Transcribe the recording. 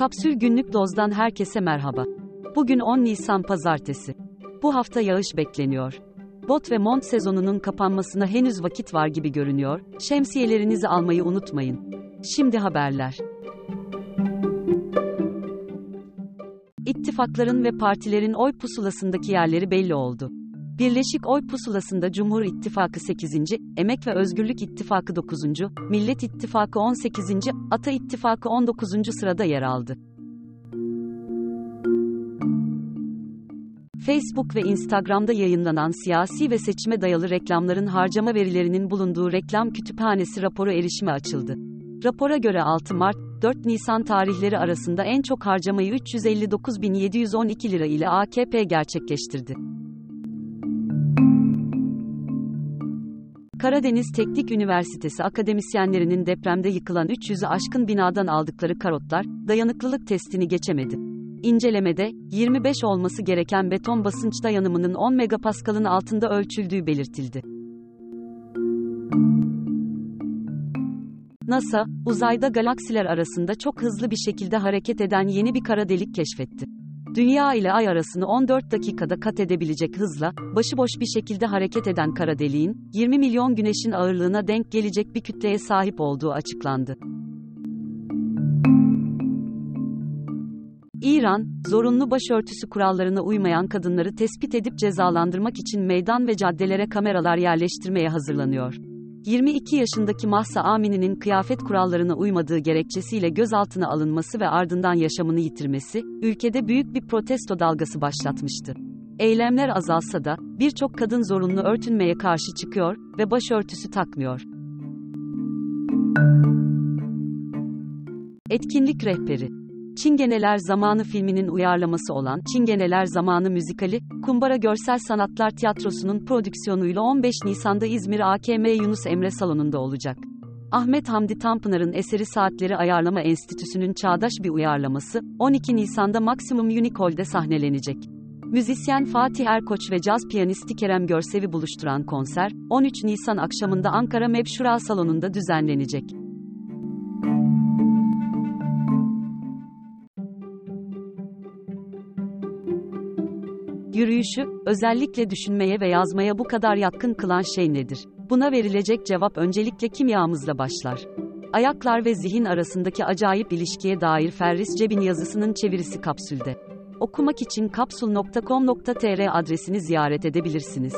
Kapsül Günlük Doz'dan herkese merhaba. Bugün 10 Nisan Pazartesi. Bu hafta yağış bekleniyor. Bot ve mont sezonunun kapanmasına henüz vakit var gibi görünüyor. Şemsiyelerinizi almayı unutmayın. Şimdi haberler. İttifakların ve partilerin oy pusulasındaki yerleri belli oldu. Birleşik Oy Pusulası'nda Cumhur İttifakı 8. Emek ve Özgürlük İttifakı 9. Millet İttifakı 18. Ata İttifakı 19. sırada yer aldı. Facebook ve Instagram'da yayınlanan siyasi ve seçime dayalı reklamların harcama verilerinin bulunduğu reklam kütüphanesi raporu erişime açıldı. Rapora göre 6 Mart, 4 Nisan tarihleri arasında en çok harcamayı 359.712 lira ile AKP gerçekleştirdi. Karadeniz Teknik Üniversitesi akademisyenlerinin depremde yıkılan 300'ü aşkın binadan aldıkları karotlar, dayanıklılık testini geçemedi. İncelemede, 25 olması gereken beton basınç dayanımının 10 megapaskalın altında ölçüldüğü belirtildi. NASA, uzayda galaksiler arasında çok hızlı bir şekilde hareket eden yeni bir kara delik keşfetti. Dünya ile Ay arasını 14 dakikada kat edebilecek hızla, başıboş bir şekilde hareket eden kara deliğin, 20 milyon güneşin ağırlığına denk gelecek bir kütleye sahip olduğu açıklandı. İran, zorunlu başörtüsü kurallarına uymayan kadınları tespit edip cezalandırmak için meydan ve caddelere kameralar yerleştirmeye hazırlanıyor. 22 yaşındaki Mahsa Amini'nin kıyafet kurallarına uymadığı gerekçesiyle gözaltına alınması ve ardından yaşamını yitirmesi, ülkede büyük bir protesto dalgası başlatmıştı. Eylemler azalsa da, birçok kadın zorunlu örtünmeye karşı çıkıyor ve başörtüsü takmıyor. Etkinlik rehberi Çingeneler Zamanı filminin uyarlaması olan Çingeneler Zamanı müzikali, Kumbara Görsel Sanatlar Tiyatrosu'nun prodüksiyonuyla 15 Nisan'da İzmir AKM Yunus Emre Salonu'nda olacak. Ahmet Hamdi Tanpınar'ın eseri Saatleri Ayarlama Enstitüsü'nün çağdaş bir uyarlaması, 12 Nisan'da Maximum Unicol'de sahnelenecek. Müzisyen Fatih Erkoç ve caz piyanisti Kerem Görsev'i buluşturan konser, 13 Nisan akşamında Ankara Mebşura Salonu'nda düzenlenecek. Yürüyüşü, özellikle düşünmeye ve yazmaya bu kadar yatkın kılan şey nedir? Buna verilecek cevap öncelikle kimyamızla başlar. Ayaklar ve zihin arasındaki acayip ilişkiye dair Ferris Cebin yazısının çevirisi kapsülde. Okumak için kapsul.com.tr adresini ziyaret edebilirsiniz.